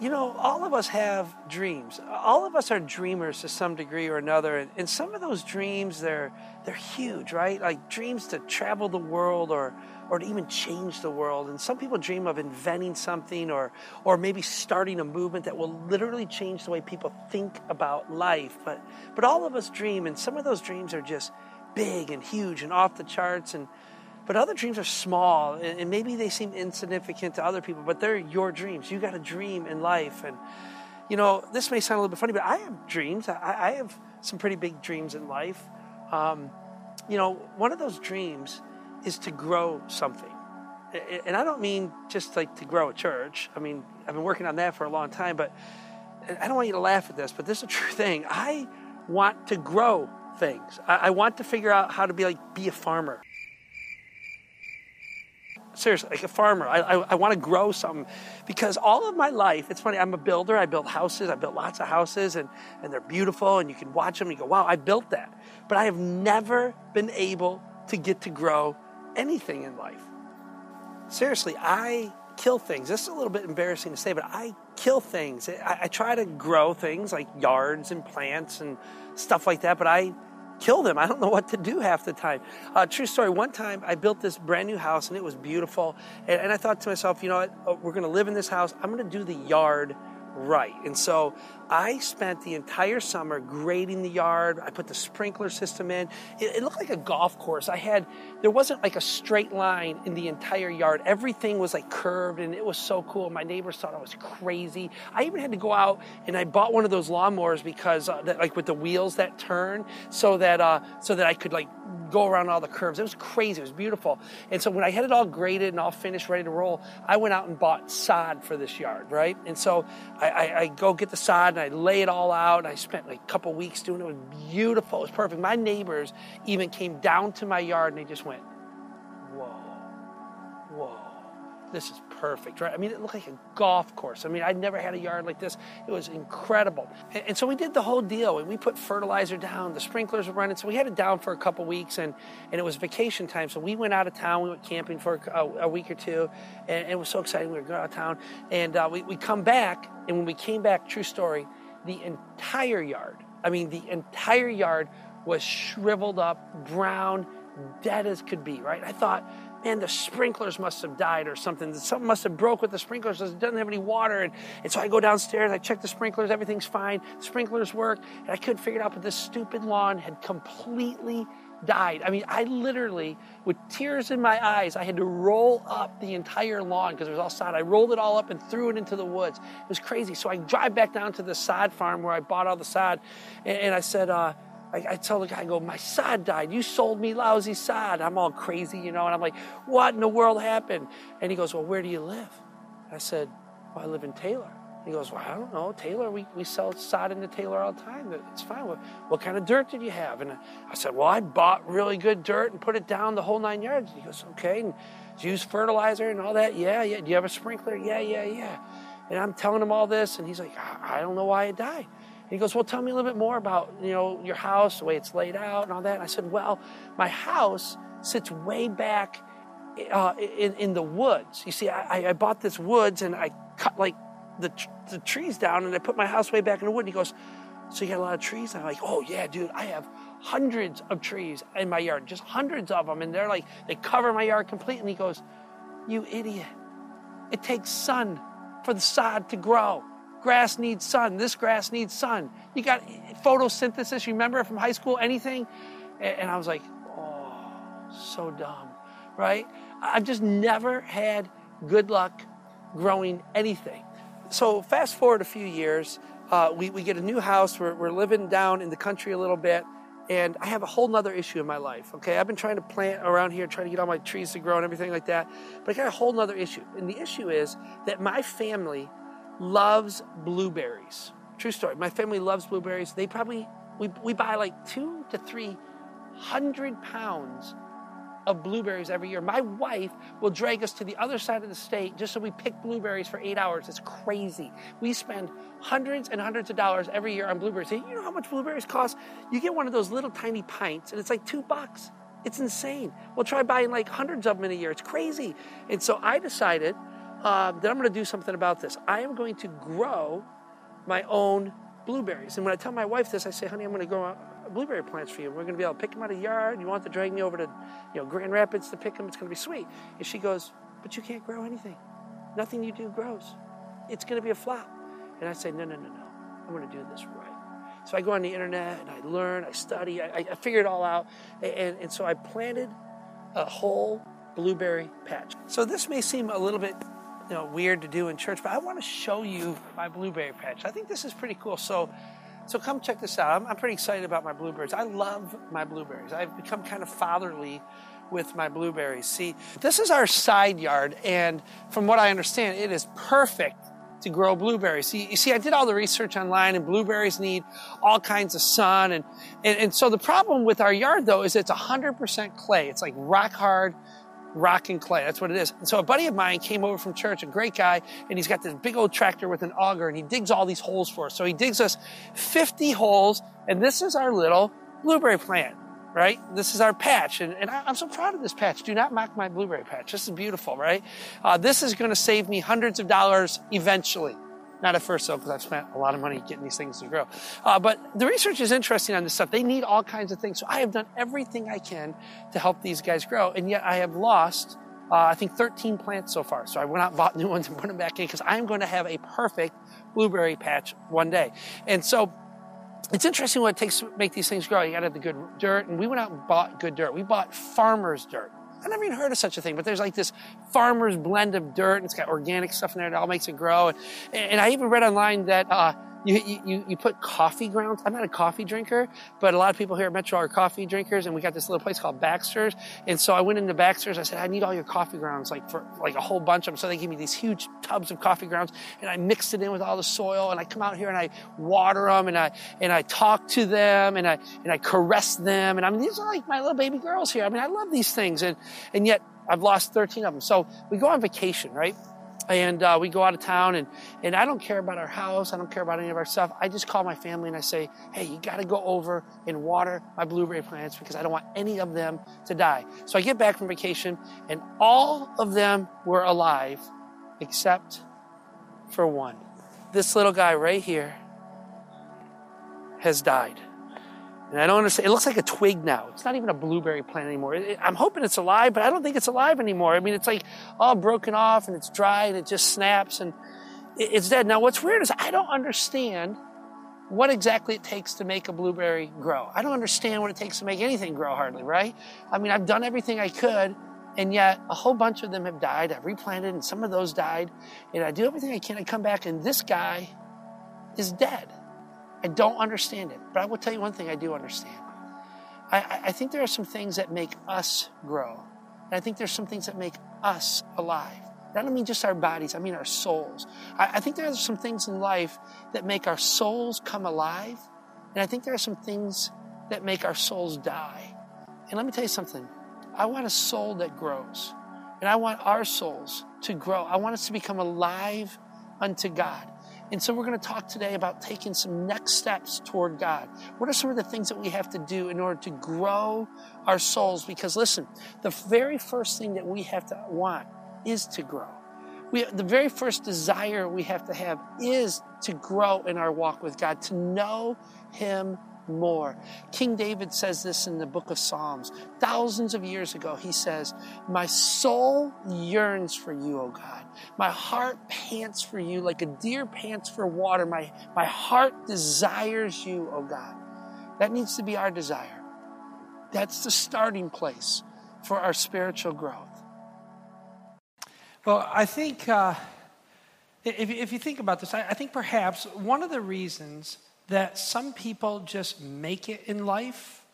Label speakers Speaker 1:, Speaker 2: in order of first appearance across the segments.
Speaker 1: you know, all of us have dreams. All of us are dreamers to some degree or another, and, and some of those dreams they're they're huge, right? Like dreams to travel the world or or to even change the world. And some people dream of inventing something or or maybe starting a movement that will literally change the way people think about life. But but all of us dream, and some of those dreams are just big and huge and off the charts and but other dreams are small and, maybe they seem insignificant to other people, but they're your dreams. You got a dream in life. And, you know, this may sound a little bit funny, but I have dreams. I, I have some pretty big dreams in life. Um, you know, one of those dreams is to grow something. And I don't mean just like to grow a church. I mean, I've been working on that for a long time, but I don't want you to laugh at this, but this is a true thing. I want to grow things. I, want to figure out how to be like, be a farmer seriously, like a farmer. I, I, I want to grow something because all of my life, it's funny, I'm a builder. I built houses. I built lots of houses and, and they're beautiful and you can watch them and you go, wow, I built that. But I have never been able to get to grow anything in life. Seriously, I kill things. This is a little bit embarrassing to say, but I kill things. I, I try to grow things like yards and plants and stuff like that, but I kill them. I don't know what to do half the time. Uh, true story. One time I built this brand new house and it was beautiful. And, and I thought to myself, you know what? Uh, we're going to live in this house. I'm going to do the yard right. And so I spent the entire summer grading the yard. I put the sprinkler system in. It, it, looked like a golf course. I had, there wasn't like a straight line in the entire yard. Everything was like curved and it was so cool. My neighbors thought I was crazy. I even had to go out and I bought one of those lawnmowers because, uh, that, like with the wheels that turn so that, uh, so that I could like go around all the curves. It was crazy. It was beautiful. And so when I had it all graded and all finished, ready to roll, I went out and bought sod for this yard, right? And so I, I, I go get the sod I lay it all out. And I spent like a couple weeks doing it. It was beautiful. It was perfect. My neighbors even came down to my yard and they just went, this is perfect, right? I mean, it looked like a golf course. I mean, I'd never had a yard like this. It was incredible. And, and, so we did the whole deal. And we put fertilizer down. The sprinklers were running. So we had it down for a couple weeks. And, and it was vacation time. So we went out of town. We went camping for a, a week or two. And, and, it was so exciting. We were going out of town. And uh, we, we come back. And when we came back, true story, the entire yard, I mean, the entire yard was shriveled up, brown, dead as could be, right? I thought, man, the sprinklers must have died or something. Something must have broke with the sprinklers. It doesn't have any water. And, and so I go downstairs, I check the sprinklers, everything's fine. The sprinklers work. And I couldn't figure it out, but this stupid lawn had completely died. I mean, I literally, with tears in my eyes, I had to roll up the entire lawn because it was all sod. I rolled it all up and threw it into the woods. It was crazy. So I drive back down to the sod farm where I bought all the sod, and, and I said, uh, I, I tell the guy, I go, my sod died. You sold me lousy sod. I'm all crazy, you know, and I'm like, what in the world happened? And he goes, well, where do you live? I said, well, I live in Taylor. He goes, well, I don't know, Taylor. We, we sell sod into Taylor all the time. It's fine. What, what kind of dirt did you have? And I said, well, I bought really good dirt and put it down the whole nine yards. He goes, okay. And do you use fertilizer and all that? Yeah, yeah. Do you have a sprinkler? Yeah, yeah, yeah. And I'm telling him all this, and he's like, I don't know why it died he goes, Well, tell me a little bit more about, you know, your house, the way it's laid out and all that. And I said, Well, my house sits way back uh, in, in the woods. You see, I, I bought this woods and I cut like the, the trees down and I put my house way back in the wood. And he goes, So you got a lot of trees? And I'm like, Oh, yeah, dude, I have hundreds of trees in my yard, just hundreds of them. And they're like, they cover my yard completely. And he goes, You idiot. It takes sun for the sod to grow. Grass needs sun. This grass needs sun. You got photosynthesis. Remember from high school? Anything? And I was like, oh, so dumb, right? I've just never had good luck growing anything. So fast forward a few years, uh, we, we get a new house. We're, we're living down in the country a little bit. And I have a whole nother issue in my life. Okay, I've been trying to plant around here, trying to get all my trees to grow and everything like that. But I got a whole nother issue. And the issue is that my family loves blueberries. True story. My family loves blueberries. They probably, we, we buy like two to three hundred pounds of blueberries every year. My wife will drag us to the other side of the state just so we pick blueberries for eight hours. It's crazy. We spend hundreds and hundreds of dollars every year on blueberries. you know how much blueberries cost? You get one of those little tiny pints and it's like two bucks. It's insane. We'll try buying like hundreds of them in a year. It's crazy. And so I decided uh, that I'm going to do something about this. I am going to grow my own blueberries. And when I tell my wife this, I say, honey, I'm going to grow blueberry plants for you. We're going to be able to pick them out of the yard. You want to drag me over to you know, Grand Rapids to pick them? It's going to be sweet. And she goes, but you can't grow anything. Nothing you do grows. It's going to be a flop. And I say, no, no, no, no. I'm going to do this right. So I go on the internet and I learn, I study, I, I figure it all out. And, and so I planted a whole blueberry patch. So this may seem a little bit you know, weird to do in church, but I want to show you my blueberry patch. I think this is pretty cool. So, so come check this out. I'm, I'm pretty excited about my blueberries. I love my blueberries. I've become kind of fatherly with my blueberries. See, this is our side yard, and from what I understand, it is perfect to grow blueberries. See, you see, I did all the research online, and blueberries need all kinds of sun. And, and, and so the problem with our yard, though, is it's 100% clay. It's like rock hard rock and clay. That's what it is. And so a buddy of mine came over from church, a great guy, and he's got this big old tractor with an auger, and he digs all these holes for us. So he digs us 50 holes, and this is our little blueberry plant right? This is our patch, and, and I, am so proud of this patch. Do not mock my blueberry patch. This is beautiful, right? Uh, this is going to save me hundreds of dollars eventually. Not at first, though, because I've spent a lot of money getting these things to grow. Uh, but the research is interesting on this stuff. They need all kinds of things. So I have done everything I can to help these guys grow, and yet I have lost, uh, I think, 13 plants so far. So I went out and bought new ones and put them back in because I'm going to have a perfect blueberry patch one day. And so it's interesting what it takes to make these things grow. You got to have the good dirt, and we went out and bought good dirt. We bought farmer's dirt. I never even heard of such a thing, but there's like this farmer's blend of dirt, and it's got organic stuff in there that all makes it grow. And, and I even read online that uh, you, you, you put coffee grounds. I'm not a coffee drinker, but a lot of people here at Metro are coffee drinkers, and we got this little place called Baxter's. And so I went into Baxter's. I said, I need all your coffee grounds, like for like a whole bunch of them. So they gave me these huge tubs of coffee grounds, and I mixed it in with all the soil. And I come out here and I water them, and I and I talk to them, and I and I caress them. And I mean, these are like my little baby girls here. I mean, I love these things, and and yet I've lost 13 of them. So we go on vacation, right? And uh, we go out of town and, and i don't care about our house. I don't care about any of our stuff. I just call my family and i say hey you got to go over and water my blueberry plants because i don't want any of them to die. So i get back from vacation and all of them were alive except for one. This little guy right here has died and I don't understand. It looks like a twig now. It's not even a blueberry plant anymore. I'm hoping it's alive, but I don't think it's alive anymore. I mean, it's like all broken off and it's dry and it just snaps and it, it's dead. Now, what's weird is I don't understand what exactly it takes to make a blueberry grow. I don't understand what it takes to make anything grow hardly, right? I mean, I've done everything I could and yet a whole bunch of them have died. I've replanted and some of those died. And I do everything I can. I come back and this guy is dead. I don't understand it, but I will tell you one thing I do understand. I, I think there are some things that make us grow. And I think there's some things that make us alive. I don't mean just our bodies, I mean our souls. I, I think there are some things in life that make our souls come alive. And I think there are some things that make our souls die. And let me tell you something. I want a soul that grows. And I want our souls to grow. I want us to become alive unto God. And so we're going to talk today about taking some next steps toward God. What are some of the things that we have to do in order to grow our souls? Because listen, the very first thing that we have to want is to grow. We, the very first desire we have to have is to grow in our walk with God, to know Him more. King David says this in the book of Psalms. Thousands of years ago, he says, My soul yearns for you, O God. My heart pants for you like a deer pants for water. My, my heart desires you, O God. That needs to be our desire. That's the starting place for our spiritual growth.
Speaker 2: Well, I think uh, if, if you think about this, I, I think perhaps one of the reasons that some people just make it in life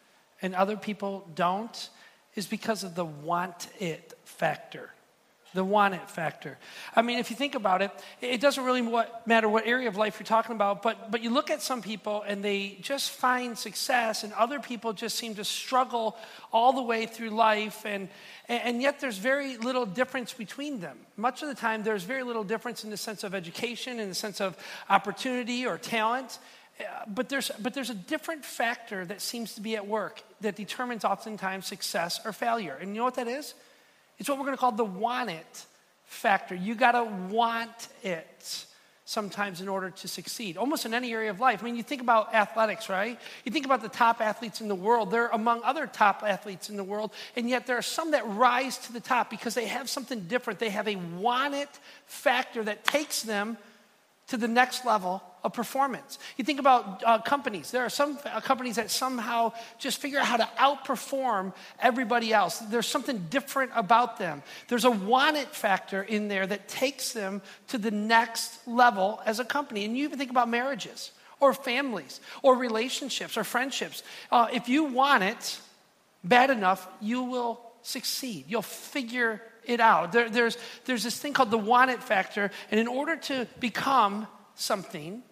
Speaker 2: and other people don't is because of the want it factor. The want it factor. I mean, if you think about it, it doesn't really matter what area of life you're talking about, but, but you look at some people and they just find success, and other people just seem to struggle all the way through life, and, and yet there's very little difference between them. Much of the time, there's very little difference in the sense of education, in the sense of opportunity or talent but there's, but there's a different factor that seems to be at work that determines oftentimes success or failure. And you know what that is? It's what we're going to call the want it factor. You got to want it sometimes in order to succeed, almost in any area of life. I mean, you think about athletics, right? You think about the top athletes in the world. They're among other top athletes in the world, and yet there are some that rise to the top because they have something different. They have a want it factor that takes them to the next level of performance. You think about uh, companies. There are some uh, companies that somehow just figure out how to outperform everybody else. There's something different about them. There's a want it factor in there that takes them to the next level as a company. And you even think about marriages or families or relationships or friendships. Uh, if you want it bad enough, you will succeed. You'll figure it out. There, there's, there's this thing called the want it factor. And in order to become something,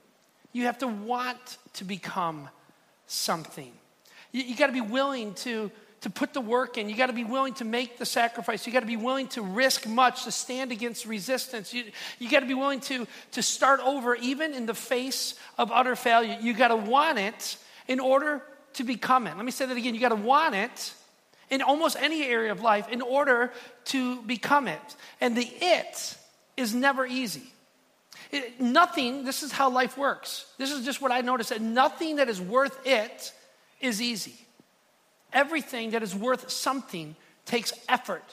Speaker 2: you have to want to become something. You, you got to be willing to, to put the work in. You got to be willing to make the sacrifice. You got to be willing to risk much to stand against resistance. You, you got to be willing to, to start over even in the face of utter failure. You got to want it in order to become it. Let me say that again. You got to want it in almost any area of life in order to become it. And the it is never easy. It, nothing, this is how life works. This is just what I noticed that nothing that is worth it is easy. Everything that is worth something takes effort,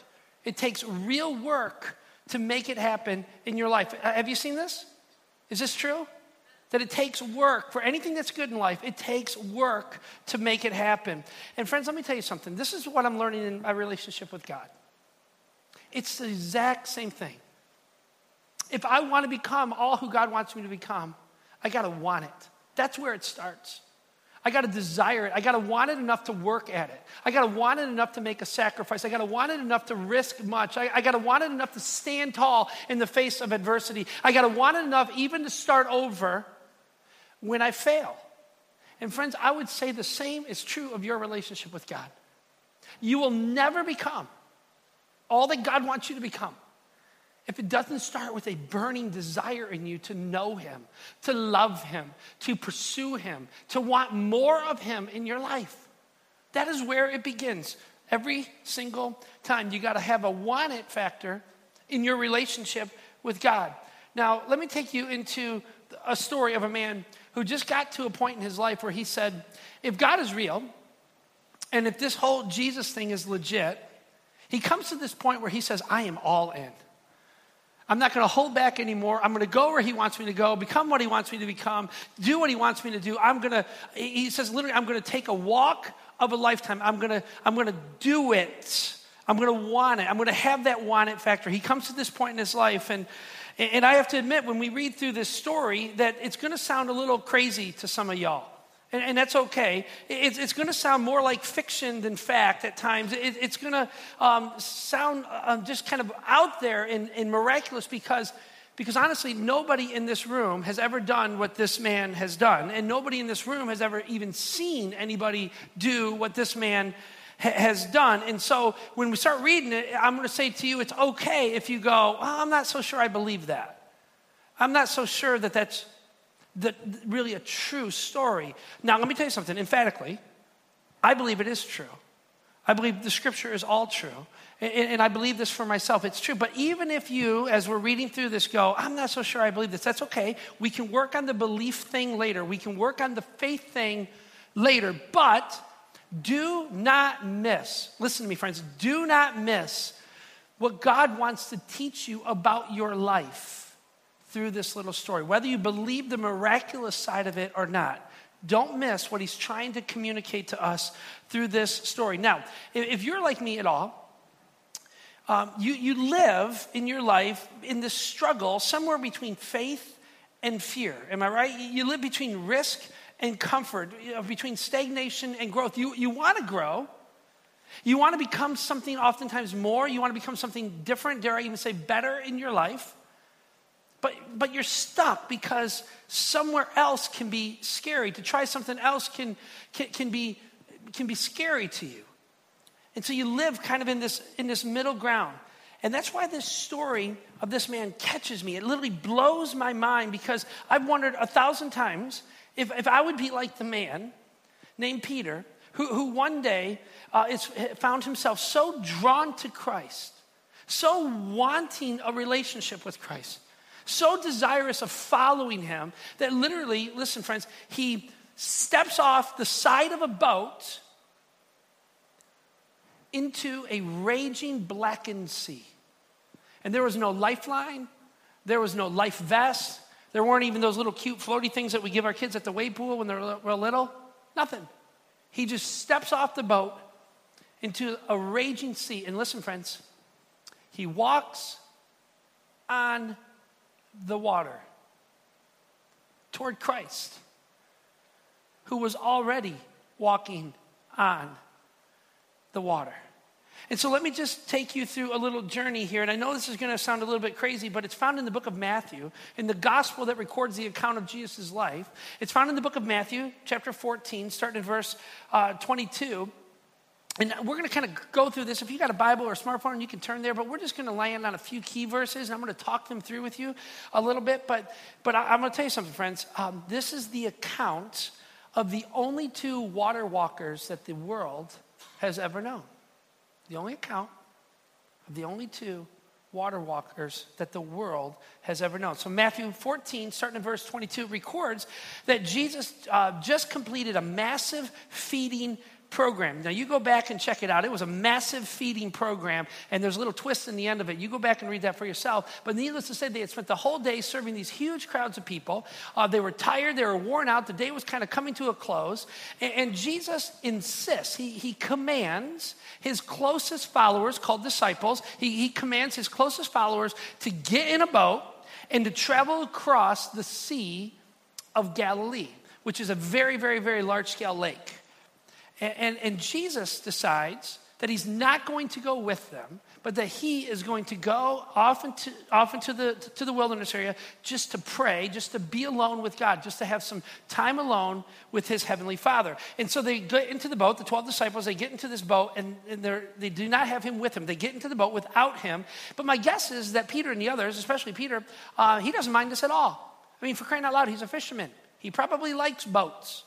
Speaker 2: it takes real work to make it happen in your life. Have you seen this? Is this true? That it takes work for anything that's good in life, it takes work to make it happen. And friends, let me tell you something. This is what I'm learning in my relationship with God. It's the exact same thing. If I want to become all who God wants me to become, I got to want it. That's where it starts. I got to desire it. I got to want it enough to work at it. I got to want it enough to make a sacrifice. I got to want it enough to risk much. I, I got to want it enough to stand tall in the face of adversity. I got to want it enough even to start over when I fail. And friends, I would say the same is true of your relationship with God. You will never become all that God wants you to become if it doesn't start with a burning desire in you to know Him, to love Him, to pursue Him, to want more of Him in your life. That is where it begins. Every single time, you got to have a want it factor in your relationship with God. Now, let me take you into a story of a man who just got to a point in his life where he said, if God is real, and if this whole Jesus thing is legit, he comes to this point where he says, I am all in. I'm not going to hold back anymore. I'm going to go where he wants me to go, become what he wants me to become, do what he wants me to do. I'm going to, he says literally, I'm going to take a walk of a lifetime. I'm going to, I'm going to do it. I'm going to want it. I'm going to have that want it factor. He comes to this point in his life, and, and I have to admit, when we read through this story, that it's going to sound a little crazy to some of y'all. And, that's okay. It's, going to sound more like fiction than fact at times. It, it's going to um, sound um, just kind of out there and, and miraculous because, because honestly, nobody in this room has ever done what this man has done. And nobody in this room has ever even seen anybody do what this man has done. And so when we start reading it, I'm going to say to you, it's okay if you go, I'm not so sure I believe that. I'm not so sure that that's the, really a true story. Now, let me tell you something emphatically. I believe it is true. I believe the scripture is all true. And, and, I believe this for myself. It's true. But even if you, as we're reading through this, go, I'm not so sure I believe this, that's okay. We can work on the belief thing later. We can work on the faith thing later. But do not miss, listen to me, friends, do not miss what God wants to teach you about your life through this little story. Whether you believe the miraculous side of it or not, don't miss what he's trying to communicate to us through this story. Now, if you're like me at all, um, you, you live in your life in this struggle somewhere between faith and fear. Am I right? You live between risk and comfort, you know, between stagnation and growth. You, you want to grow. You want to become something oftentimes more. You want to become something different, dare I even say better in your life. But, but you're stuck because somewhere else can be scary. To try something else can, can, can, be, can be scary to you. And so you live kind of in this, in this middle ground. And that's why this story of this man catches me. It literally blows my mind because I've wondered a thousand times if, if I would be like the man named Peter, who, who one day uh, is, found himself so drawn to Christ, so wanting a relationship with Christ, so desirous of following him that literally, listen, friends, he steps off the side of a boat into a raging blackened sea. And there was no lifeline, there was no life vest, there weren't even those little cute floaty things that we give our kids at the wave pool when they're real little. Nothing. He just steps off the boat into a raging sea. And listen, friends, he walks on the water toward Christ, who was already walking on the water. And so let me just take you through a little journey here. And I know this is going to sound a little bit crazy, but it's found in the book of Matthew, in the gospel that records the account of Jesus' life. It's found in the book of Matthew, chapter 14, starting in verse uh, 22. And we're going to kind of go through this. If you got a Bible or a smartphone, you can turn there. But we're just going to land on a few key verses, and I'm going to talk them through with you a little bit. But, but I, am going to tell you something, friends. Um, this is the account of the only two water walkers that the world has ever known the only account of the only two water walkers that the world has ever known. So, Matthew 14, starting in verse 22, records that Jesus uh, just completed a massive feeding program. Now, you go back and check it out. It was a massive feeding program, and there's a little twist in the end of it. You go back and read that for yourself. But needless to say, they had spent the whole day serving these huge crowds of people. Uh, they were tired, they were worn out. The day was kind of coming to a close. And, and Jesus insists, he, he commands his closest followers, called disciples, he, he commands his closest followers to get in a boat and to travel across the Sea of Galilee, which is a very, very, very large scale lake. And, and, and, Jesus decides that he's not going to go with them, but that he is going to go off into, off into the, to the wilderness area just to pray, just to be alone with God, just to have some time alone with his heavenly Father. And so they get into the boat, the 12 disciples, they get into this boat, and, and they do not have him with them. They get into the boat without him. But my guess is that Peter and the others, especially Peter, uh, he doesn't mind this at all. I mean, for crying out loud, he's a fisherman. He probably likes boats,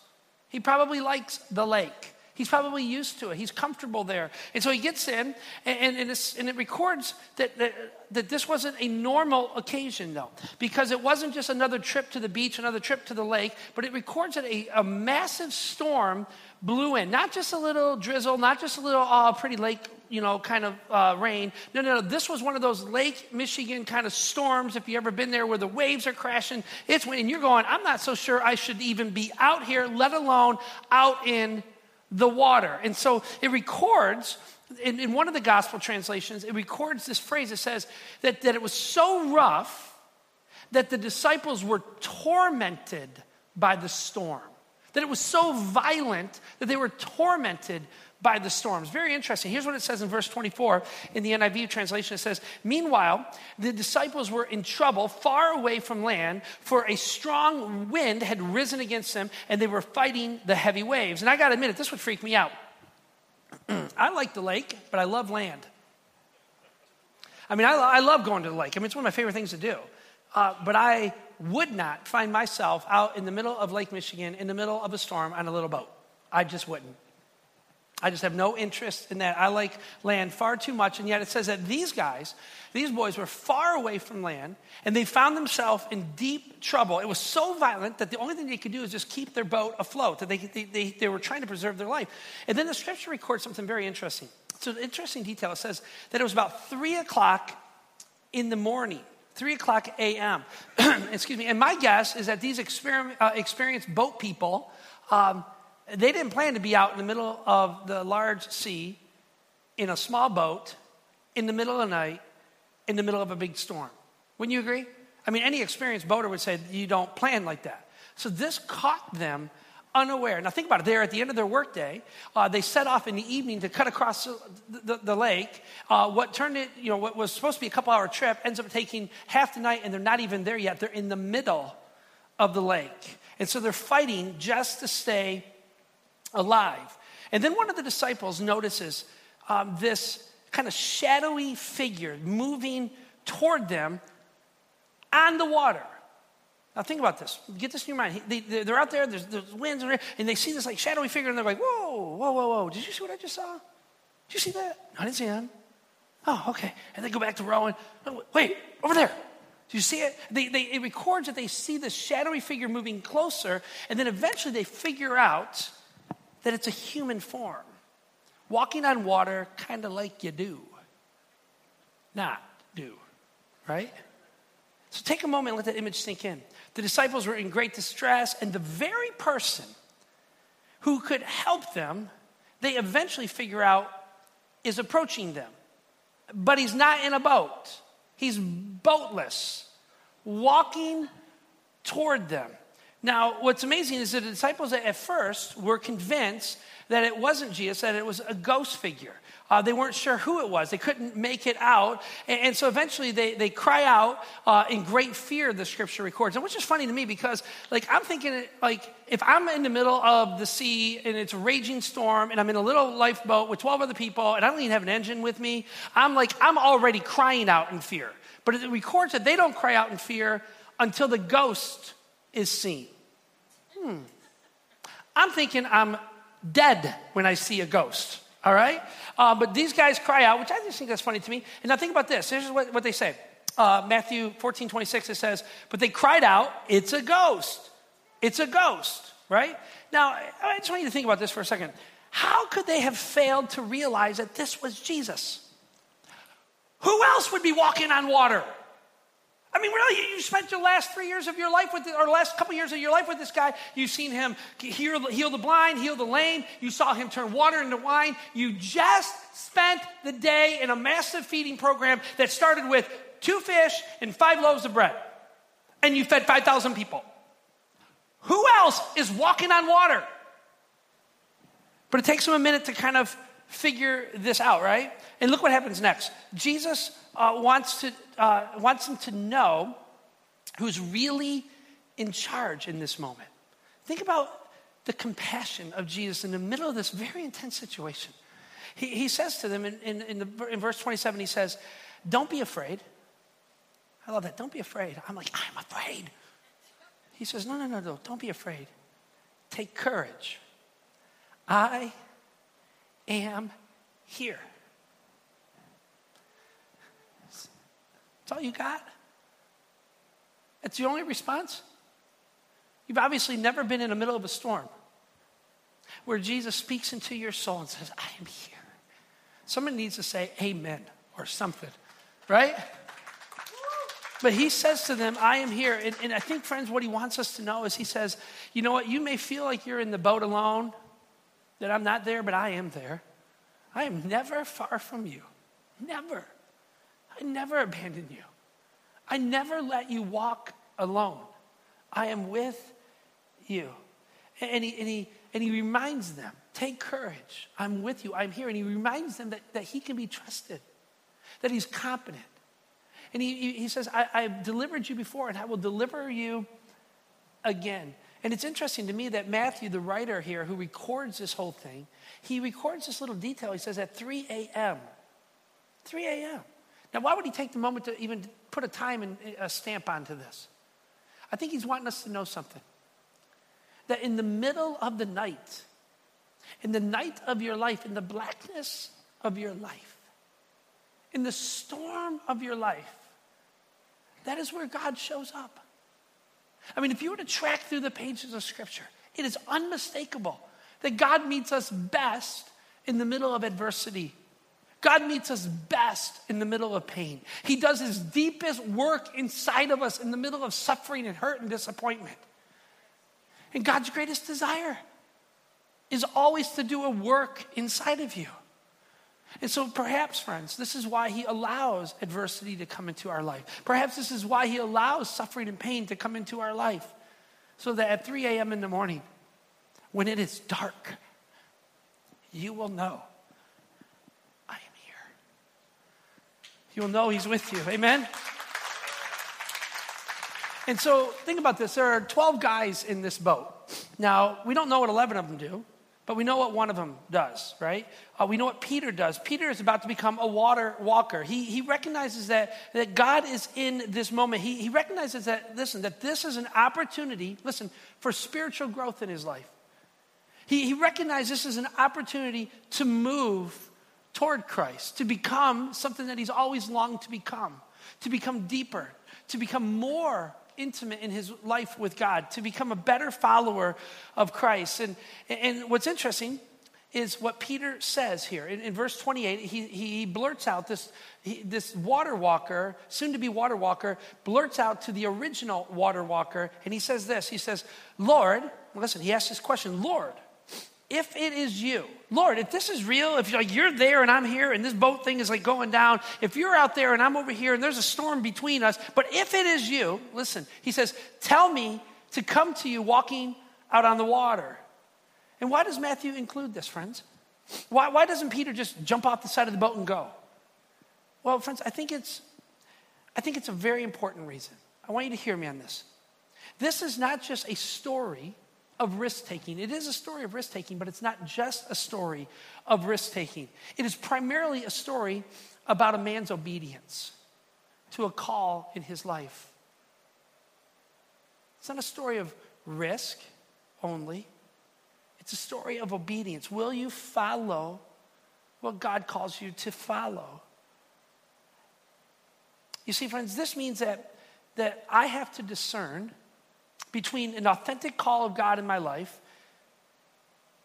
Speaker 2: he probably likes the lake. He's probably used to it. He's comfortable there. And so he gets in, and, and, and it records that, that, that, this wasn't a normal occasion, though, because it wasn't just another trip to the beach, another trip to the lake, but it records that a, a massive storm blew in. Not just a little drizzle, not just a little oh, pretty lake, you know, kind of uh, rain. No, no, no. This was one of those Lake Michigan kind of storms, if you ever been there, where the waves are crashing. It's and you're going, I'm not so sure I should even be out here, let alone out in the water. And so it records, in, in, one of the gospel translations, it records this phrase. It says that, that it was so rough that the disciples were tormented by the storm. That it was so violent that they were tormented by the storms. Very interesting. Here's what it says in verse 24 in the NIV translation. It says, Meanwhile, the disciples were in trouble far away from land, for a strong wind had risen against them, and they were fighting the heavy waves. And I got to admit it, this would freak me out. I like the lake, but I love land. I mean, I, I, love going to the lake. I mean, it's one of my favorite things to do. Uh, but I would not find myself out in the middle of Lake Michigan in the middle of a storm on a little boat. I just wouldn't. I just have no interest in that. I like land far too much. And yet it says that these guys, these boys were far away from land and they found themselves in deep trouble. It was so violent that the only thing they could do is just keep their boat afloat. That they, they, they, they were trying to preserve their life. And then the scripture records something very interesting. So, an interesting detail it says that it was about three o'clock in the morning. 3 o'clock a.m. Excuse me. And my guess is that these uh, experienced boat people um, they didn't plan to be out in the middle of the large sea in a small boat in the middle of the night in the middle of a big storm. Wouldn't you agree? I mean, any experienced boater would say you don't plan like that. So this caught them unaware. Now think about it. They're at the end of their workday. Uh, they set off in the evening to cut across the, the, the lake. Uh, what turned it, you know, what was supposed to be a couple hour trip ends up taking half the night, and they're not even there yet. They're in the middle of the lake, and so they're fighting just to stay alive. And then one of the disciples notices um, this kind of shadowy figure moving toward them on the water. Now think about this. Get this in your mind. They, are out there, there's, there's winds, and they see this like shadowy figure, and they're like, whoa, whoa, whoa, whoa. Did you see what I just saw? Did you see that? No, I didn't see him. Oh, okay. And they go back to rowing. Oh, wait, over there. Do you see it? They, they, it records that they see this shadowy figure moving closer, and then eventually they figure out that it's a human form, walking on water, kind of like you do. Not do, right? So take a moment and let that image sink in. The disciples were in great distress, and the very person who could help them, they eventually figure out is approaching them. But he's not in a boat, he's boatless, walking toward them. Now, what's amazing is that the disciples at first were convinced that it wasn't Jesus, that it was a ghost figure. Uh, they weren't sure who it was. They couldn't make it out. And, and so eventually they, they cry out uh, in great fear, the scripture records. And which is funny to me because, like, I'm thinking, like, if I'm in the middle of the sea and it's a raging storm and I'm in a little lifeboat with 12 other people and I don't even have an engine with me, I'm like, I'm already crying out in fear. But it records that they don't cry out in fear until the ghost is seen. Hmm. I'm thinking I'm dead when I see a ghost, all right? Uh, but these guys cry out, which I just think that's funny to me. And now think about this. Here's what, what they say. Uh, Matthew 14, 26, it says, But they cried out, It's a ghost. It's a ghost, right? Now, I just want you to think about this for a second. How could they have failed to realize that this was Jesus? Who else would be walking on water? I mean, really, you spent the last three years of your life with, or the last couple years of your life with this guy. You've seen him heal, heal the blind, heal the lame. You saw him turn water into wine. You just spent the day in a massive feeding program that started with two fish and five loaves of bread. And you fed 5,000 people. Who else is walking on water? But it takes them a minute to kind of figure this out, right? And look what happens next. Jesus uh, wants, to, uh, wants them to know who's really in charge in this moment. Think about the compassion of Jesus in the middle of this very intense situation. He, he says to them in, in, in, the, in verse 27, he says, Don't be afraid. I love that. Don't be afraid. I'm like, I'm afraid. He says, No, no, no, no. Don't be afraid. Take courage. I am here. That's all you got? That's the only response? You've obviously never been in the middle of a storm where Jesus speaks into your soul and says, I am here. Someone needs to say amen or something, right? But he says to them, I am here. And, and, I think, friends, what he wants us to know is he says, you know what? You may feel like you're in the boat alone, that I'm not there, but I am there. I am never far from you. Never. I never abandon you. I never let you walk alone. I am with you. And he, and he, and he reminds them, take courage. I'm with you. I'm here. And he reminds them that, that he can be trusted, that he's competent. And he, he says, I, I've delivered you before and I will deliver you again. And it's interesting to me that Matthew, the writer here who records this whole thing, he records this little detail. He says at 3 a.m. 3 a.m. Now, why would he take the moment to even put a time and eh, a stamp onto this? I think he's wanting us to know something. That in the middle of the night, in the night of your life, in the blackness of your life, in the storm of your life, that is where God shows up. I mean, if you were to track through the pages of Scripture, it is unmistakable that God meets us best in the middle of adversity God meets us best in the middle of pain. He does his deepest work inside of us in the middle of suffering and hurt and disappointment. And God's greatest desire is always to do a work inside of you. And so, perhaps, friends, this is why He allows adversity to come into our life. Perhaps this is why He allows suffering and pain to come into our life. So that at 3 a.m. in the morning, when it is dark, you will know you'll know He's with you. Amen? And so think about this there are 12 guys in this boat. Now, we don't know what 11 of them do, but we know what one of them does, right? Uh, we know what Peter does. Peter is about to become a water walker. He, he recognizes that, that God is in this moment. He, he recognizes that, listen, that this is an opportunity, listen, for spiritual growth in his life. He, he recognizes this is an opportunity to move toward Christ, to become something that he's always longed to become, to become deeper, to become more intimate in his life with God, to become a better follower of Christ. And, and what's interesting is what Peter says here. In, in verse 28, he, he blurts out this, he, this water walker, soon to be water walker, blurts out to the original water walker, and he says this He says, Lord, listen, he asks this question, Lord, if it is you, Lord, if this is real, if like you're there and I'm here and this boat thing is like going down, if you're out there and I'm over here and there's a storm between us, but if it is you, listen, he says, tell me to come to you walking out on the water. And why does Matthew include this, friends? Why, why doesn't Peter just jump off the side of the boat and go? Well, friends, I think it's I think it's a very important reason. I want you to hear me on this. This is not just a story of risk taking. It is a story of risk taking, but it's not just a story of risk taking. It is primarily a story about a man's obedience to a call in his life. It's not a story of risk only, it's a story of obedience. Will you follow what God calls you to follow? You see, friends, this means that, that I have to discern between an authentic call of God in my life,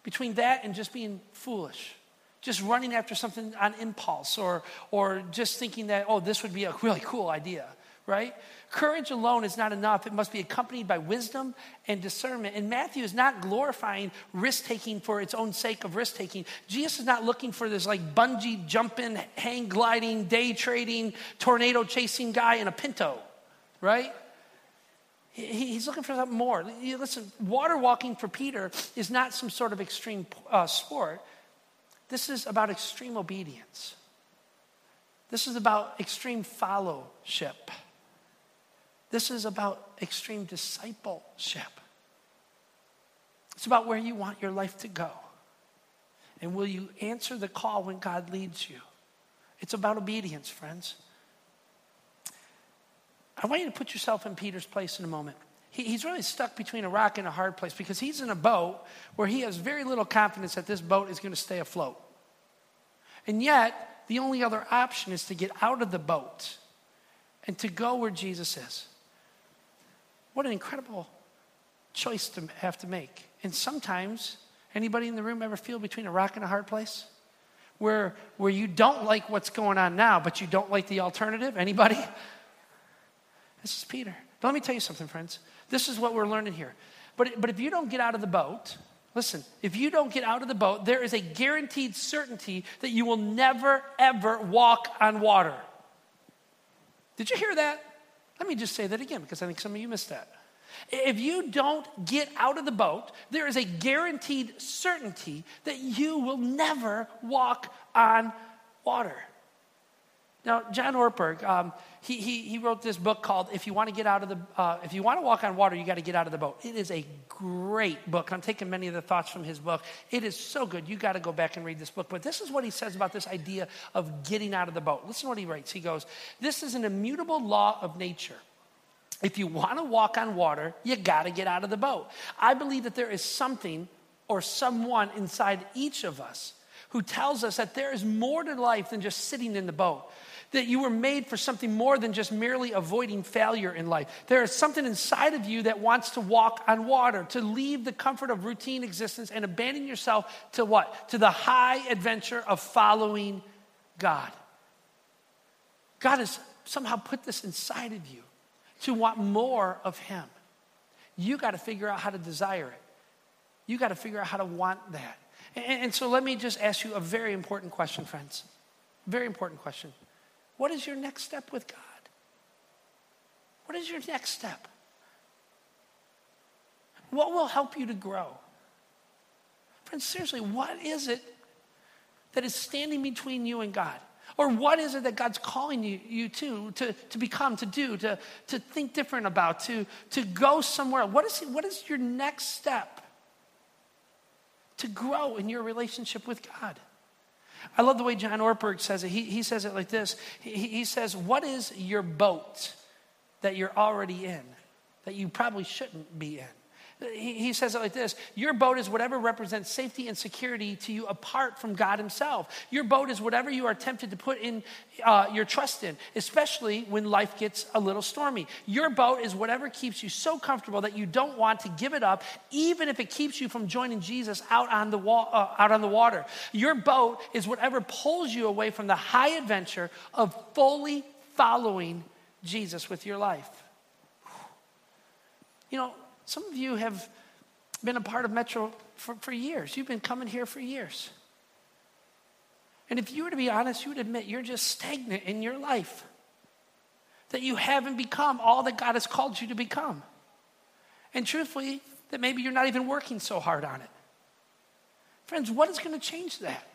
Speaker 2: between that and just being foolish, just running after something on impulse, or, or just thinking that, oh, this would be a really cool idea, right? Courage alone is not enough. It must be accompanied by wisdom and discernment. And Matthew is not glorifying risk taking for its own sake of risk taking. Jesus is not looking for this like bungee jumping, hang gliding, day trading, tornado chasing guy in a pinto, right? He's looking for something more. Listen, water walking for Peter is not some sort of extreme uh, sport. This is about extreme obedience. This is about extreme fellowship. This is about extreme discipleship. It's about where you want your life to go. And will you answer the call when God leads you? It's about obedience, friends. I want you to put yourself in Peter's place in a moment. He, he's really stuck between a rock and a hard place because he's in a boat where he has very little confidence that this boat is going to stay afloat. And yet, the only other option is to get out of the boat and to go where Jesus is. What an incredible choice to have to make. And sometimes, anybody in the room ever feel between a rock and a hard place? Where, where you don't like what's going on now, but you don't like the alternative? Anybody? This is Peter. But let me tell you something, friends. This is what we're learning here. But, but if you don't get out of the boat, listen, if you don't get out of the boat, there is a guaranteed certainty that you will never, ever walk on water. Did you hear that? Let me just say that again because I think some of you missed that. If you don't get out of the boat, there is a guaranteed certainty that you will never walk on water. Now, John Ortberg, um, he, he, he, wrote this book called "If You Want to Get Out of the uh, If You Want to Walk on Water, You Got to Get Out of the Boat." It is a great book. I'm taking many of the thoughts from his book. It is so good. You got to go back and read this book. But this is what he says about this idea of getting out of the boat. Listen to what he writes. He goes, "This is an immutable law of nature." If you want to walk on water, you got to get out of the boat. I believe that there is something or someone inside each of us who tells us that there is more to life than just sitting in the boat that you were made for something more than just merely avoiding failure in life. There is something inside of you that wants to walk on water, to leave the comfort of routine existence and abandon yourself to what? To the high adventure of following God. God has somehow put this inside of you to want more of Him. You got to figure out how to desire it. You got to figure out how to want that. And, so let me just ask you a very important question, friends. Very important question. What is your next step with God? What is your next step? What will help you to grow? Friends, seriously, what is it that is standing between you and God? Or what is it that God's calling you, you to, to, to become, to do, to, to think different about, to, to go somewhere? What is, what is your next step to grow in your relationship with God? I love the way John Ortberg says it. He, he says it like this he, he says, What is your boat that you're already in that you probably shouldn't be in? He, he says it like this Your boat is whatever represents safety and security to you apart from God Himself. Your boat is whatever you are tempted to put in uh, your trust in, especially when life gets a little stormy. Your boat is whatever keeps you so comfortable that you don't want to give it up, even if it keeps you from joining Jesus out on the, wa- uh, out on the water. Your boat is whatever pulls you away from the high adventure of fully following Jesus with your life. You know, some of you have been a part of Metro for, for years. You've been coming here for years. And if you were to be honest, you would admit you're just stagnant in your life, that you haven't become all that God has called you to become. And truthfully, that maybe you're not even working so hard on it. Friends, what is going to change that?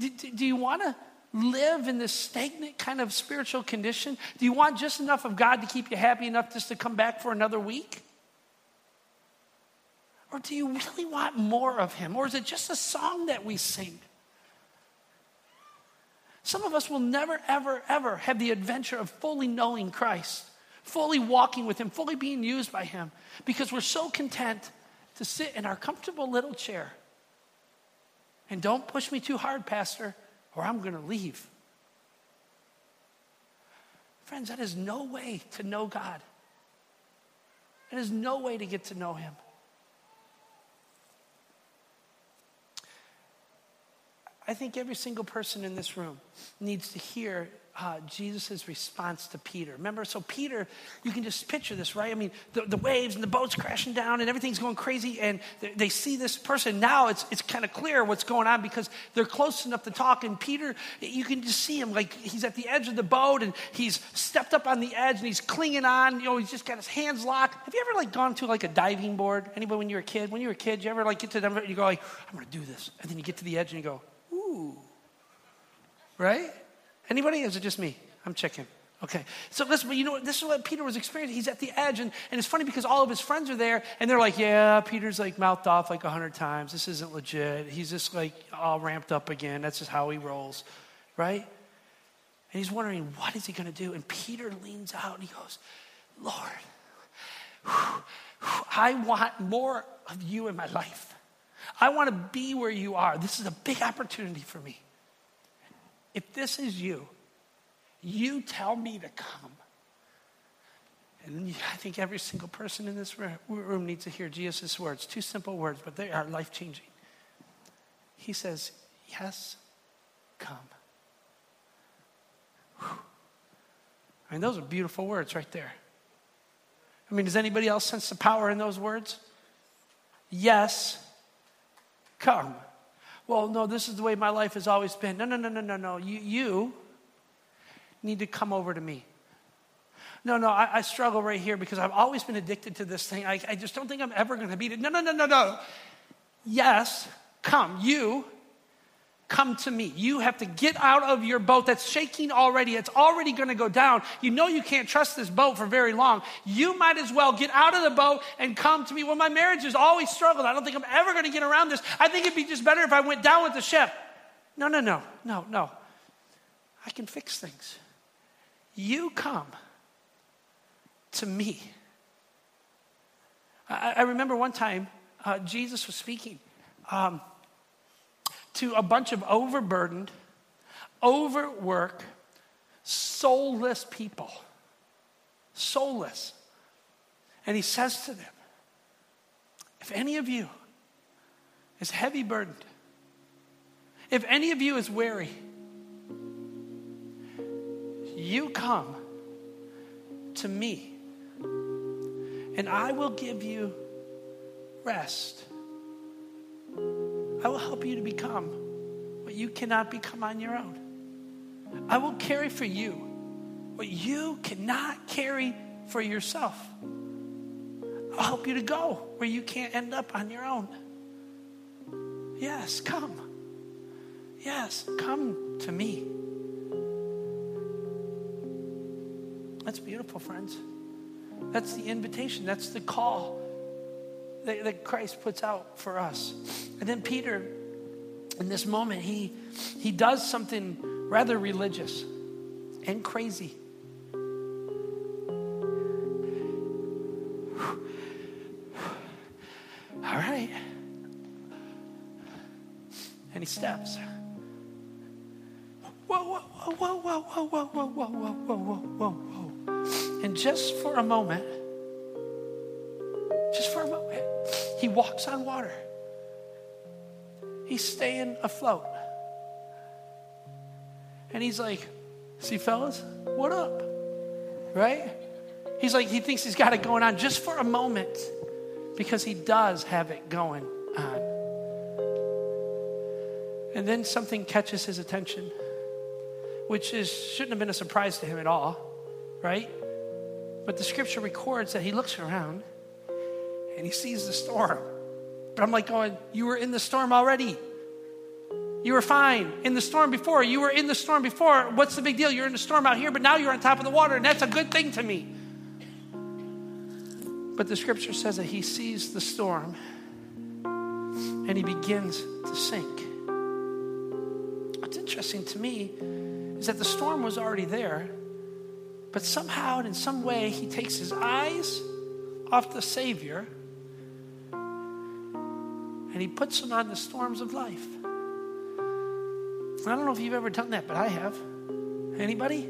Speaker 2: Do, do, do you want to live in this stagnant kind of spiritual condition? Do you want just enough of God to keep you happy enough just to come back for another week? Or do you really want more of Him? Or is it just a song that we sing? Some of us will never, ever, ever have the adventure of fully knowing Christ, fully walking with Him, fully being used by Him, because we're so content to sit in our comfortable little chair. And don't push me too hard, Pastor or I'm going to leave. Friends, that is no way to know God. That is no way to get to know Him. I think every single person in this room needs to hear uh, Jesus' response to Peter. Remember, so Peter, you can just picture this, right? I mean, the, the waves and the boat's crashing down and everything's going crazy, and they, they see this person. Now it's, it's kind of clear what's going on because they're close enough to talk. And Peter, you can just see him like he's at the edge of the boat and he's stepped up on the edge and he's clinging on. You know, he's just got his hands locked. Have you ever like gone to like a diving board? Anybody when you were a kid? When you were a kid, you ever like get to them and you go like, I'm going to do this. And then you get to the edge and you go, ooh. Right? Anybody? Is it just me? I'm checking. Okay. So listen, you know, this is what Peter was experiencing. He's at the edge, and, and it's funny because all of his friends are there, and they're like, yeah, Peter's like mouthed off like a hundred times. This isn't legit. He's just like all ramped up again. That's just how he rolls, right? And he's wondering, what is he going to do? And Peter leans out and he goes, Lord, I want more of you in my life. I want to be where you are. This is a big opportunity for me if this is you, you tell me to come. And I think every single person in this room needs to hear Jesus' words. Two simple words, but they are life changing. He says, Yes, come. Whew. I mean, those are beautiful words right there. I mean, does anybody else sense the power in those words? Yes, come well, no, this is the way my life has always been. No, no, no, no, no, no. You, you need to come over to me. No, no, I, I, struggle right here because I've always been addicted to this thing. I, I just don't think I'm ever going to beat it. No, no, no, no, no. Yes, come. You come to me. You have to get out of your boat that's shaking already. It's already going to go down. You know you can't trust this boat for very long. You might as well get out of the boat and come to me. Well, my marriage has always struggled. I don't think I'm ever going to get around this. I think it'd be just better if I went down with the ship. No, no, no, no, no. I can fix things. You come to me. I, I remember one time uh, Jesus was speaking. Um, to a bunch of overburdened, overworked, soulless people. Soulless. And he says to them, if any of you is heavy burdened, if any of you is weary, you come to me and I will give you rest. I will help you to become what you cannot become on your own. I will carry for you what you cannot carry for yourself. I'll help you to go where you can't end up on your own. Yes, come. Yes, come to me. That's beautiful, friends. That's the invitation, that's the call that, that Christ puts out for us. And then Peter, in this moment, he, he does something rather religious and crazy. All right. And he steps. Whoa, whoa, whoa, whoa, whoa, whoa, whoa, whoa, whoa, whoa, whoa, whoa. And just for a moment, he walks on water. He's staying afloat. And he's like, see, fellas, what up? Right? He's like, he thinks he's got it going on just for a moment because he does have it going on. And then something catches his attention, which is, shouldn't have been a surprise to him at all, right? But the scripture records that he looks around and he sees the storm. But I'm like going, You were in the storm already. You were fine in the storm before. You were in the storm before. What's the big deal? You're in the storm out here, but now you're on top of the water, and that's a good thing to me. But the scripture says that he sees the storm and he begins to sink. What's interesting to me is that the storm was already there, but somehow and in some way he takes his eyes off the Savior and he puts them on the storms of life. I don't know if you've ever done that, but I have. Anybody?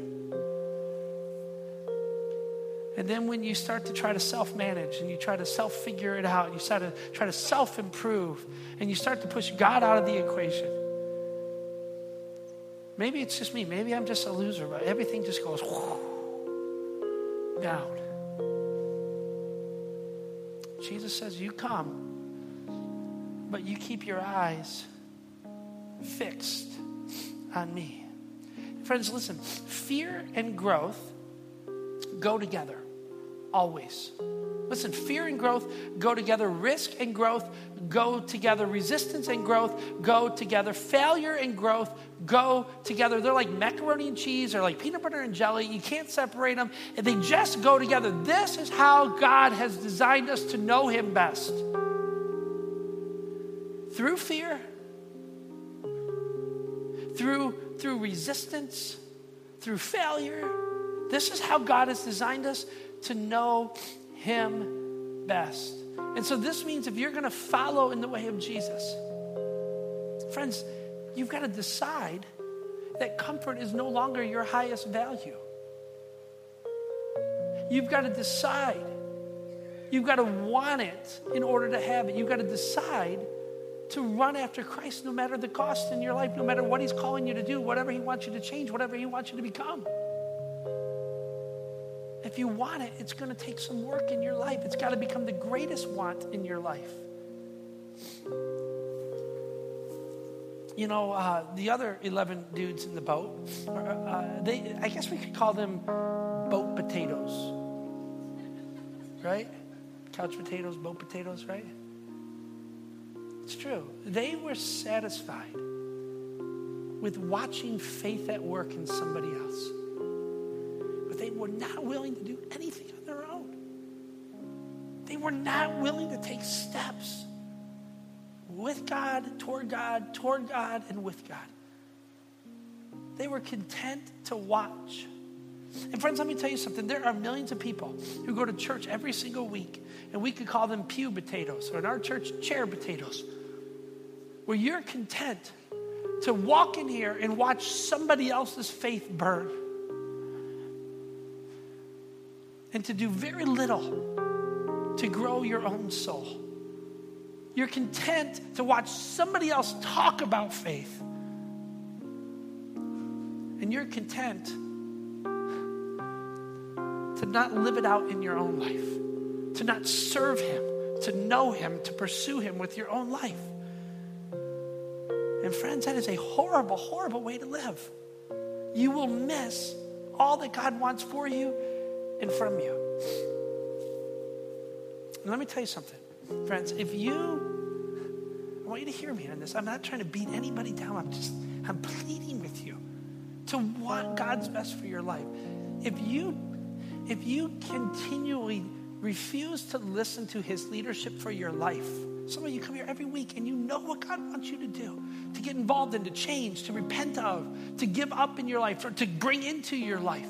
Speaker 2: And then when you start to try to self manage and you try to self figure it out, and you start to try to self improve and you start to push God out of the equation. Maybe it's just me. Maybe I'm just a loser, but everything just goes down. Jesus says, You come, but you keep your eyes fixed on me. Friends, listen fear and growth go together, always. Listen, fear and growth go together. Risk and growth go together. Resistance and growth go together. Failure and growth go together. They're like macaroni and cheese or like peanut butter and jelly. You can't separate them. They just go together. This is how God has designed us to know Him best through fear, through, through resistance, through failure. This is how God has designed us to know him best. And so this means if you're going to follow in the way of Jesus, friends, you've got to decide that comfort is no longer your highest value. You've got to decide. You've got to want it in order to have it. You've got to decide to run after Christ no matter the cost in your life, no matter what He's calling you to do, whatever He wants you to change, whatever He wants you to become. If you want it, it's going to take some work in your life. It's got to become the greatest want in your life. You know, uh, the other 11 dudes in the boat, uh, they, I guess we could call them boat potatoes. Right? Couch potatoes, boat potatoes, right? It's true. They were satisfied with watching faith at work in somebody else but they were not willing to do anything on their own. They were not willing to take steps with God, toward God, toward God, and with God. They were content to watch. And friends, let me tell you something. There are millions of people who go to church every single week, and we could call them pew potatoes, or in our church, chair potatoes, where you're content to walk in here and watch somebody else's faith burn and to do very little to grow your own soul. You're content to watch somebody else talk about faith. And you're content to not live it out in your own life, to not serve Him, to know Him, to pursue Him with your own life. And friends, that is a horrible, horrible way to live. You will miss all that God wants for you and from you. And let me tell you something, friends. If you, I want you to hear me on this. I'm not trying to beat anybody down. I'm just, I'm pleading with you to want God's best for your life. If you, if you continually refuse to listen to His leadership for your life, some of you come here every week and you know what God wants you to do to get involved in, to change, to repent of, to give up in your life, or to bring into your life.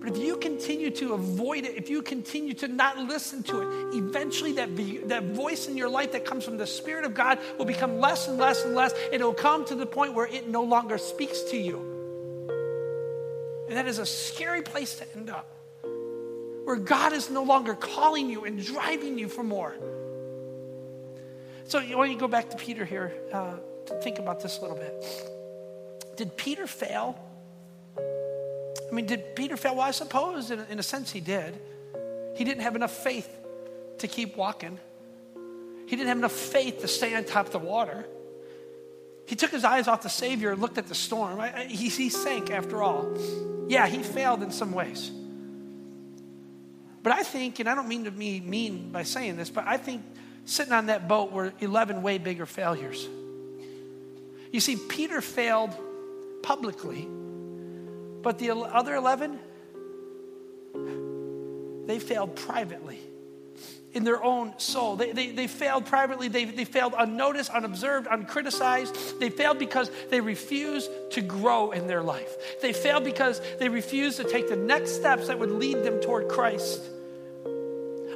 Speaker 2: But if you continue to avoid it, if you continue to not listen to it, eventually that, be, that voice in your life that comes from the Spirit of God will become less and less and less. And it will come to the point where it no longer speaks to you. And that is a scary place to end up, where God is no longer calling you and driving you for more. So, why don't you go back to Peter here uh, to think about this a little bit? Did Peter fail? I mean, did Peter fail? Well, I suppose in, in a sense he did. He didn't have enough faith to keep walking, he didn't have enough faith to stay on top of the water. He took his eyes off the Savior and looked at the storm. I, I, he, he sank after all. Yeah, he failed in some ways. But I think, and I don't mean to be mean by saying this, but I think sitting on that boat were 11 way bigger failures. You see, Peter failed publicly, but the other 11, they failed privately in their own soul. They, they, they failed privately. They, they failed unnoticed, unobserved, uncriticized. They failed because they refused to grow in their life. They failed because they refused to take the next steps that would lead them toward Christ.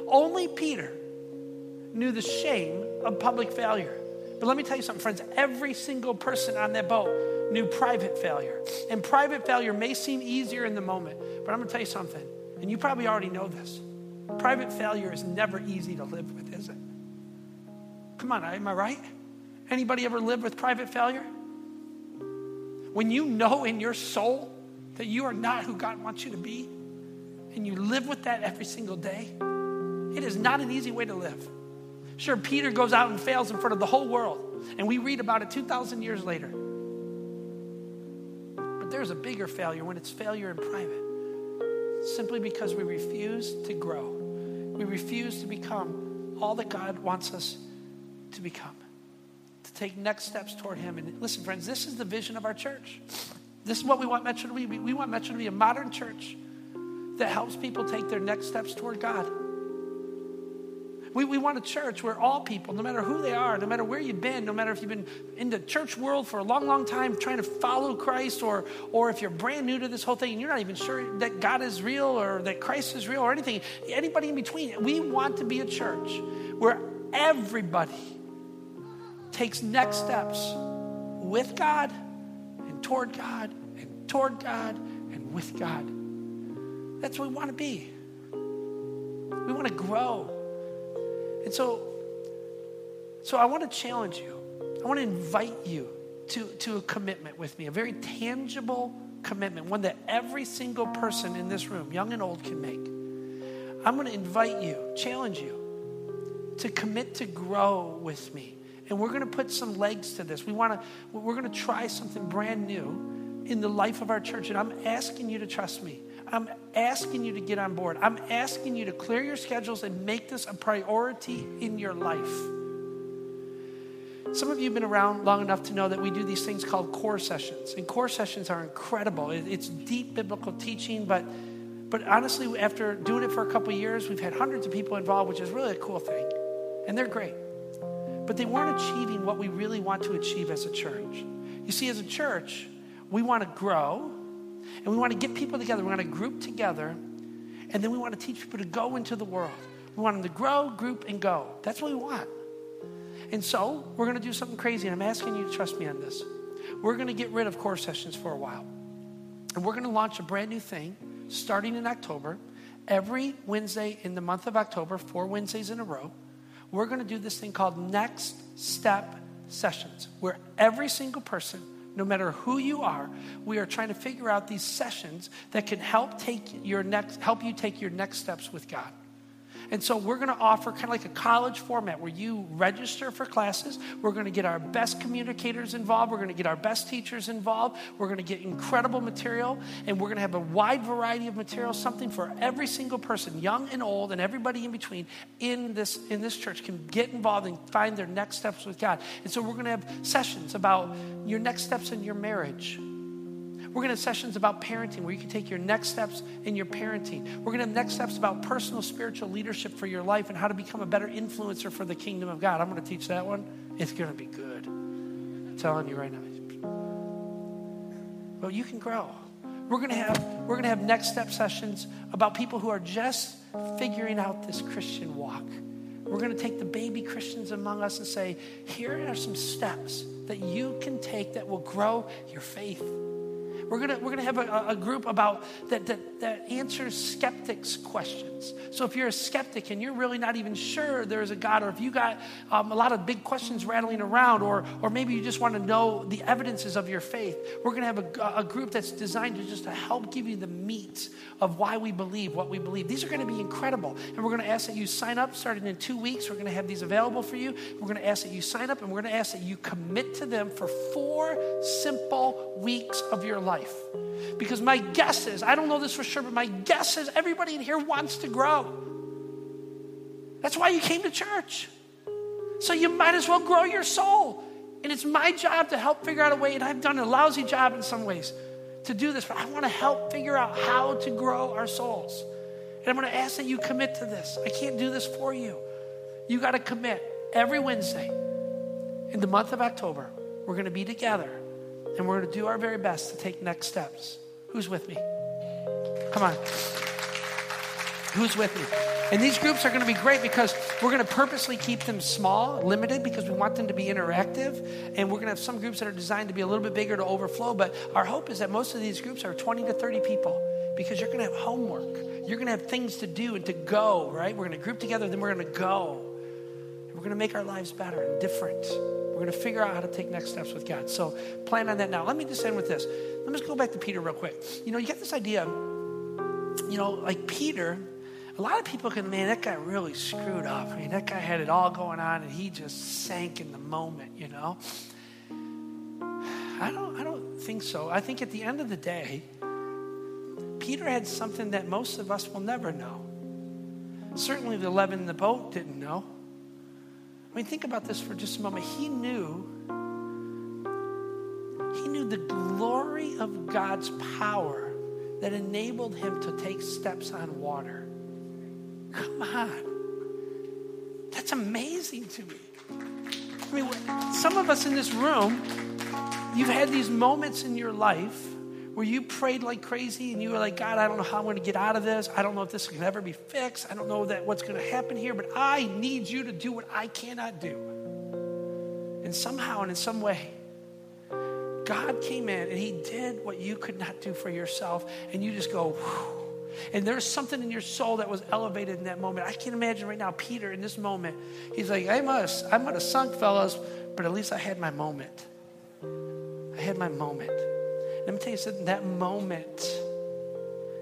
Speaker 2: Only Peter knew the shame of public failure. But let me tell you something, friends. Every single person on that boat knew private failure. And private failure may seem easier in the moment, but I'm going to tell you something, and you probably already know this. Private failure is never easy to live with, is it? Come on, am I right? Anybody ever lived with private failure? When you know in your soul that you are not who God wants you to be, and you live with that every single day, it is not an easy way to live. Sure, Peter goes out and fails in front of the whole world, and we read about it 2,000 years later. But there's a bigger failure when it's failure in private, simply because we refuse to grow. We refuse to become all that God wants us to become, to take next steps toward Him. And listen, friends, this is the vision of our church. This is what we want Metro to be. We want Metro to be a modern church that helps people take their next steps toward God. We, we want a church where all people, no matter who they are, no matter where you've been, no matter if you've been in the church world for a long, long time trying to follow Christ, or, or if you're brand new to this whole thing and you're not even sure that God is real or that Christ is real or anything, anybody in between, we want to be a church where everybody takes next steps with God and toward God and toward God and with God. That's what we want to be. We want to grow. And so, so I want to challenge you. I want to invite you to, to a commitment with me, a very tangible commitment, one that every single person in this room, young and old, can make. I'm going to invite you, challenge you to commit to grow with me. And we're going to put some legs to this. We want to we're going to try something brand new in the life of our church and I'm asking you to trust me. I'm asking you to get on board. I'm asking you to clear your schedules and make this a priority in your life. Some of you have been around long enough to know that we do these things called core sessions. And core sessions are incredible. It's deep biblical teaching, but but honestly, after doing it for a couple years, we've had hundreds of people involved, which is really a cool thing. And they're great. But they weren't achieving what we really want to achieve as a church. You see, as a church, we want to grow and we want to get people together. We want to group together. And then we want to teach people to go into the world. We want them to grow, group, and go. That's what we want. And so we're going to do something crazy. And I'm asking you to trust me on this. We're going to get rid of core sessions for a while. And we're going to launch a brand new thing starting in October. Every Wednesday in the month of October, four Wednesdays in a row, we're going to do this thing called Next Step Sessions, where every single person no matter who you are, we are trying to figure out these sessions that can help take your next help you take your next steps with God. And so we're going to offer kind of like a college format where you register for classes. We're going to get our best communicators involved. We're going to get our best teachers involved. We're going to get incredible material. And we're going to have a wide variety of material, something for every single person, young and old, and everybody in between in this, in this church can get involved and find their next steps with God. And so we're going to have sessions about your next steps in your marriage we're going to have sessions about parenting where you can take your next steps in your parenting. We're going to have next steps about personal spiritual leadership for your life and how to become a better influencer for the kingdom of God. I'm going to teach that one. It's going to be good. I'm telling you right now. Well, you can grow. We're going to have we're going to have next step sessions about people who are just figuring out this Christian walk. We're going to take the baby Christians among us and say, here are some steps that you can take that will grow your faith. We're gonna, we're gonna have a, a group about that, that, that answers skeptics' questions. So if you're a skeptic and you're really not even sure there's a God, or if you got um, a lot of big questions rattling around, or, or maybe you just want to know the evidences of your faith, we're gonna have a, a group that's designed to just to help give you the meat of why we believe what we believe. These are gonna be incredible. And we're gonna ask that you sign up starting in two weeks. We're gonna have these available for you. We're gonna ask that you sign up and we're gonna ask that you commit to them for four simple weeks of your life life. Because my guess is, I don't know this for sure, but my guess is everybody in here wants to grow. That's why you came to church. So you might as well grow your soul. And it's my job to help figure out a way, and I've done a lousy job in some ways to do this, but I want to help figure out how to grow our souls. And I'm going to ask that you commit to this. I can't do this for you. You got to commit every Wednesday in the month of October. We're going to be together and we're going to do our very best to take next steps. Who's with me? Come on. Who's with me? And these groups are going to be great because we're going to purposely keep them small, limited, because we want them to be interactive. And we're going to have some groups that are designed to be a little bit bigger to overflow. But our hope is that most of these groups are 20 to 30 people because you're going to have homework. You're going to have things to do and to go, right? We're going to group together, then we're going to go. And we're going to make our lives better and different. We're going to figure out how to take next steps with God. So plan on that now. Let me just end with this. Let me just go back to Peter real quick. You know, you get this idea, you know, like Peter, a lot of people can, man, that guy really screwed up. I mean, that guy had it all going on and he just sank in the moment, you know? I don't, I don't think so. I think at the end of the day, Peter had something that most of us will never know. Certainly the 11 in the boat didn't know. I mean, think about this for just a moment. He knew, he knew the glory of God's power that enabled him to take steps on water. Come on. That's amazing to me. I mean, some of us in this room, you've had these moments in your life where you prayed like crazy and you were like, God, I don't know how I'm going to get out of this. I don't know if this can ever be fixed. I don't know that what's going to happen here, but I need you to do what I cannot do. And somehow and in some way, God came in and He did what you could not do for yourself. And you just go, Whew. And there's something in your soul that was elevated in that moment. I can imagine right now, Peter, in this moment, he's like, I must, I might have sunk, fellas, but at least I had my moment. I had my moment. Let me tell you something, that moment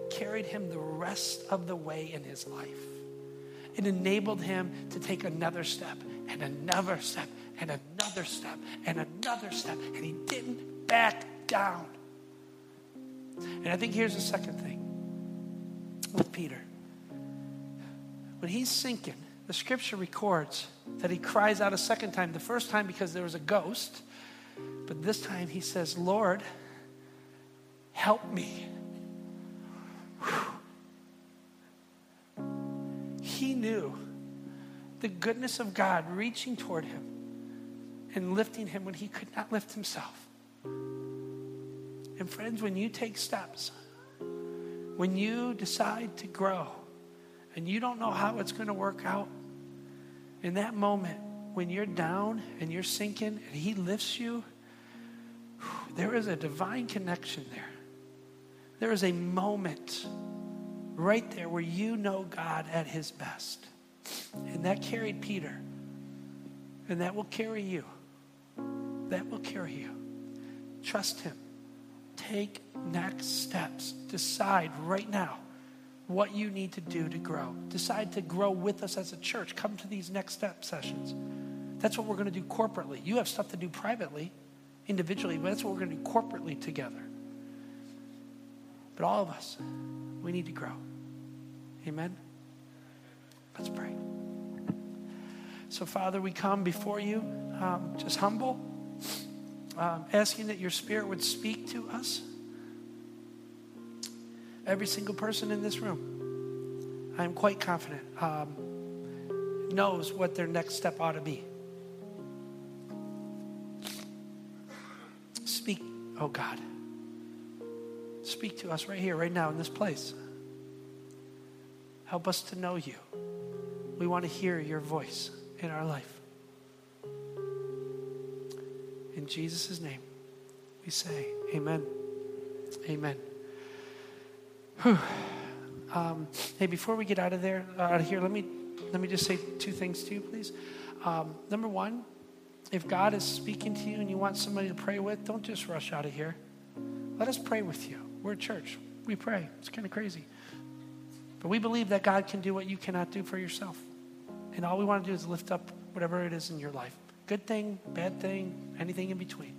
Speaker 2: carried him the rest of the way in his life. It enabled him to take another step and another step and another step and another step, and he didn't back down. And I think here's the second thing with Peter. When he's sinking, the scripture records that he cries out a second time. The first time because there was a ghost, but this time he says, Lord, Help me. He knew the goodness of God reaching toward him and lifting him when he could not lift himself. And friends, when you take steps, when you decide to grow and you don't know how it's going to work out, in that moment, when you're down and you're sinking and he lifts you, there is a divine connection there. There is a moment right there where you know God at his best. And that carried Peter. And that will carry you. That will carry you. Trust him. Take next steps. Decide right now what you need to do to grow. Decide to grow with us as a church. Come to these next step sessions. That's what we're going to do corporately. You have stuff to do privately, individually, but that's what we're going to do corporately together. But all of us, we need to grow. Amen? Let's pray. So, Father, we come before you um, just humble, um, asking that your Spirit would speak to us. Every single person in this room, I am quite confident, um, knows what their next step ought to be. Speak, oh God. Speak to us right here, right now, in this place. Help us to know you. We want to hear your voice in our life. In Jesus' name, we say, Amen. Amen. Um, hey, before we get out of there, uh, out of here, let me let me just say two things to you, please. Um, number one, if God is speaking to you and you want somebody to pray with, don't just rush out of here. Let us pray with you. We're a church. We pray. It's kind of crazy. But we believe that God can do what you cannot do for yourself. And all we want to do is lift up whatever it is in your life good thing, bad thing, anything in between.